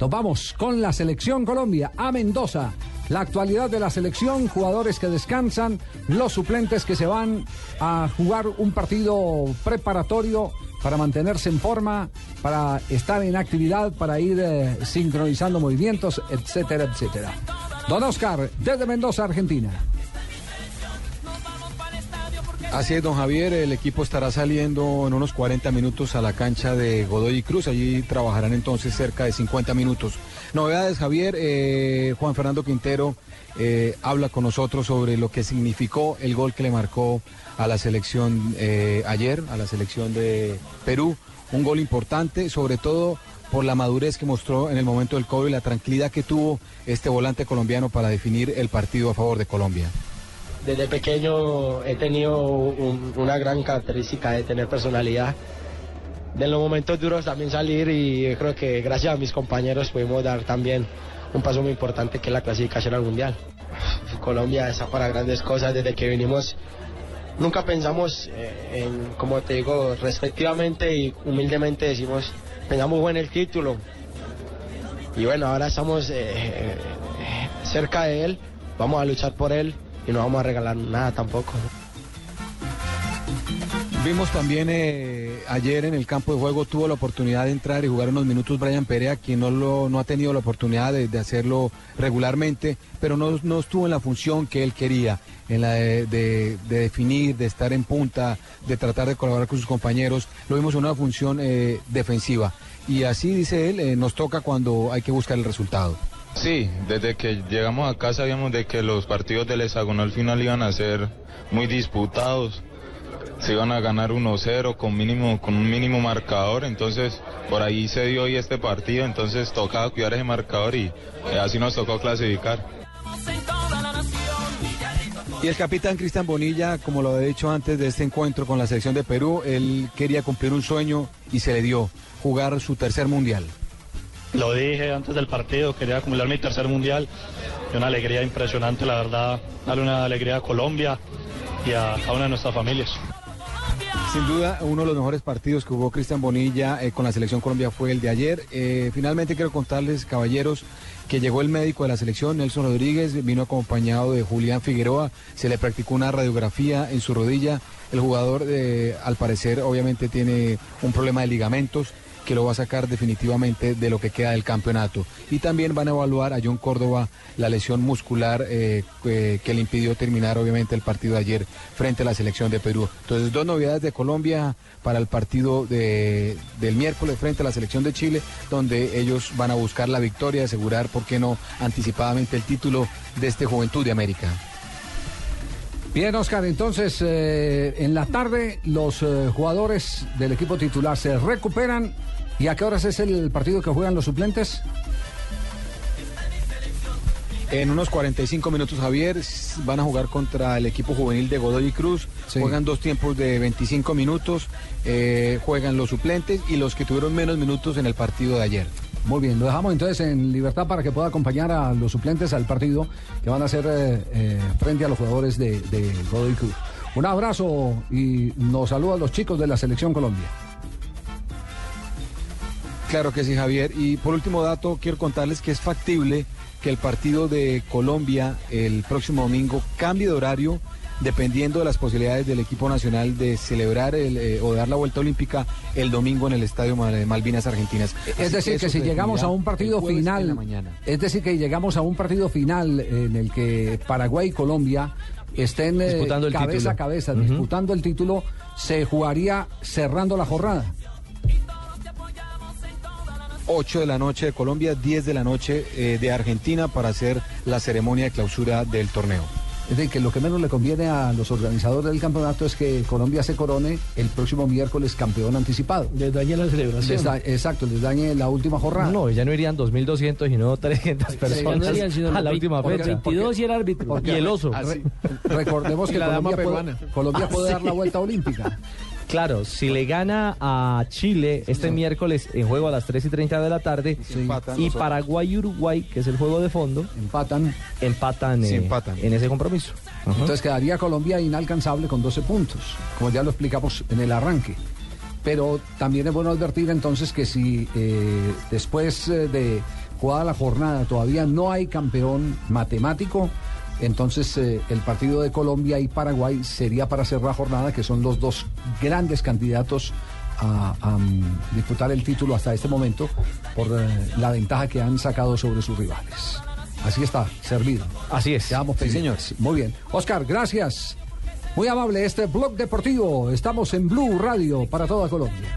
Nos vamos con la selección Colombia a Mendoza. La actualidad de la selección, jugadores que descansan, los suplentes que se van a jugar un partido preparatorio para mantenerse en forma, para estar en actividad, para ir eh, sincronizando movimientos, etcétera, etcétera. Don Oscar, desde Mendoza, Argentina. Así es, don Javier, el equipo estará saliendo en unos 40 minutos a la cancha de Godoy Cruz. Allí trabajarán entonces cerca de 50 minutos. Novedades, Javier, eh, Juan Fernando Quintero eh, habla con nosotros sobre lo que significó el gol que le marcó a la selección eh, ayer, a la selección de Perú. Un gol importante, sobre todo por la madurez que mostró en el momento del cobro y la tranquilidad que tuvo este volante colombiano para definir el partido a favor de Colombia desde pequeño he tenido una gran característica de tener personalidad. De los momentos duros también salir y creo que gracias a mis compañeros pudimos dar también un paso muy importante que es la clasificación al Mundial. Colombia está para grandes cosas desde que vinimos. Nunca pensamos eh, en, como te digo, respectivamente y humildemente decimos, pensamos en el título. Y bueno, ahora estamos eh, eh, cerca de él, vamos a luchar por él y no vamos a regalar nada tampoco. Vimos también eh, ayer en el campo de juego, tuvo la oportunidad de entrar y jugar unos minutos Brian Perea, quien no, lo, no ha tenido la oportunidad de, hacerlo regularmente, pero no, no, estuvo en la función que él quería, en la de, definir, de estar en punta, de tratar de colaborar con sus compañeros. Lo vimos en una función eh, defensiva. Y así, dice él, eh, nos toca cuando hay que buscar el resultado. Sí, desde que llegamos acá sabíamos de que los partidos del hexagonal final iban a ser muy disputados. Se iban a ganar 1-0 con mínimo con un mínimo marcador, entonces por ahí se dio hoy este partido, entonces tocaba cuidar ese marcador y eh, así nos tocó clasificar. Y el capitán Cristian Bonilla, como lo he dicho antes de este encuentro con la selección de Perú, él quería cumplir un sueño y se le dio jugar su tercer mundial. Lo dije antes del partido, quería acumular mi tercer mundial y una alegría impresionante, la verdad, darle una alegría a Colombia y a cada una de nuestras familias. Sin duda, uno de los mejores partidos que hubo Cristian Bonilla eh, con la selección Colombia fue el de ayer. Eh, finalmente quiero contarles, caballeros, que llegó el médico de la selección, Nelson Rodríguez, vino acompañado de Julián Figueroa, se le practicó una radiografía en su rodilla. El jugador, eh, al parecer, obviamente tiene un problema de ligamentos que lo va a sacar definitivamente de lo que queda del campeonato. Y también van a evaluar a John Córdoba la lesión muscular eh, que le impidió terminar obviamente el partido de ayer frente a la selección de Perú. Entonces, dos novedades de Colombia para el partido de, del miércoles frente a la selección de Chile, donde ellos van a buscar la victoria, asegurar, ¿por qué no?, anticipadamente el título de este Juventud de América. Bien, Oscar, entonces eh, en la tarde los eh, jugadores del equipo titular se recuperan. ¿Y a qué horas es el partido que juegan los suplentes? En unos 45 minutos, Javier, van a jugar contra el equipo juvenil de Godoy Cruz. Juegan dos tiempos de 25 minutos. Eh, juegan los suplentes y los que tuvieron menos minutos en el partido de ayer. Muy bien, lo dejamos entonces en libertad para que pueda acompañar a los suplentes al partido que van a ser eh, eh, frente a los jugadores de, de Godoy Cruz. Un abrazo y nos saludan los chicos de la Selección Colombia. Claro que sí, Javier. Y por último dato, quiero contarles que es factible que el partido de Colombia el próximo domingo cambie de horario dependiendo de las posibilidades del equipo nacional de celebrar eh, o dar la vuelta olímpica el domingo en el Estadio Malvinas Argentinas. Es decir, que, si llegamos a un partido final, es decir, que llegamos a un partido final en el que Paraguay y Colombia estén eh, disputando cabeza a cabeza, disputando el título, se jugaría cerrando la jornada. 8 de la noche de Colombia, 10 de la noche eh, de Argentina para hacer la ceremonia de clausura del torneo. Es decir, que lo que menos le conviene a los organizadores del campeonato es que Colombia se corone el próximo miércoles campeón anticipado. Les dañe la celebración. exacto, les dañe la última jornada. No, ya no irían 2.200 y no 300 personas a la última fecha. 22 y el árbitro. y el oso. recordemos que Colombia, Colombia puede dar la vuelta olímpica. Claro, si le gana a Chile este miércoles en juego a las 3 y 30 de la tarde y Paraguay y Uruguay, que es el juego de fondo, empatan, empatan, eh, en ese compromiso. Entonces quedaría Colombia inalcanzable con 12 puntos, como ya lo explicamos en el arranque. Pero también es bueno advertir entonces que si eh, después eh, de jugada la jornada, todavía no hay campeón matemático. Entonces eh, el partido de Colombia y Paraguay sería para cerrar la jornada, que son los dos grandes candidatos a, a, mm, disputar el título hasta este momento por eh, la ventaja que han sacado sobre sus rivales. Así está, servido. Así es. Quedamos Sí, pendientes. Muy bien. Oscar, gracias. Muy amable este blog deportivo. Estamos en Blue Radio para toda Colombia.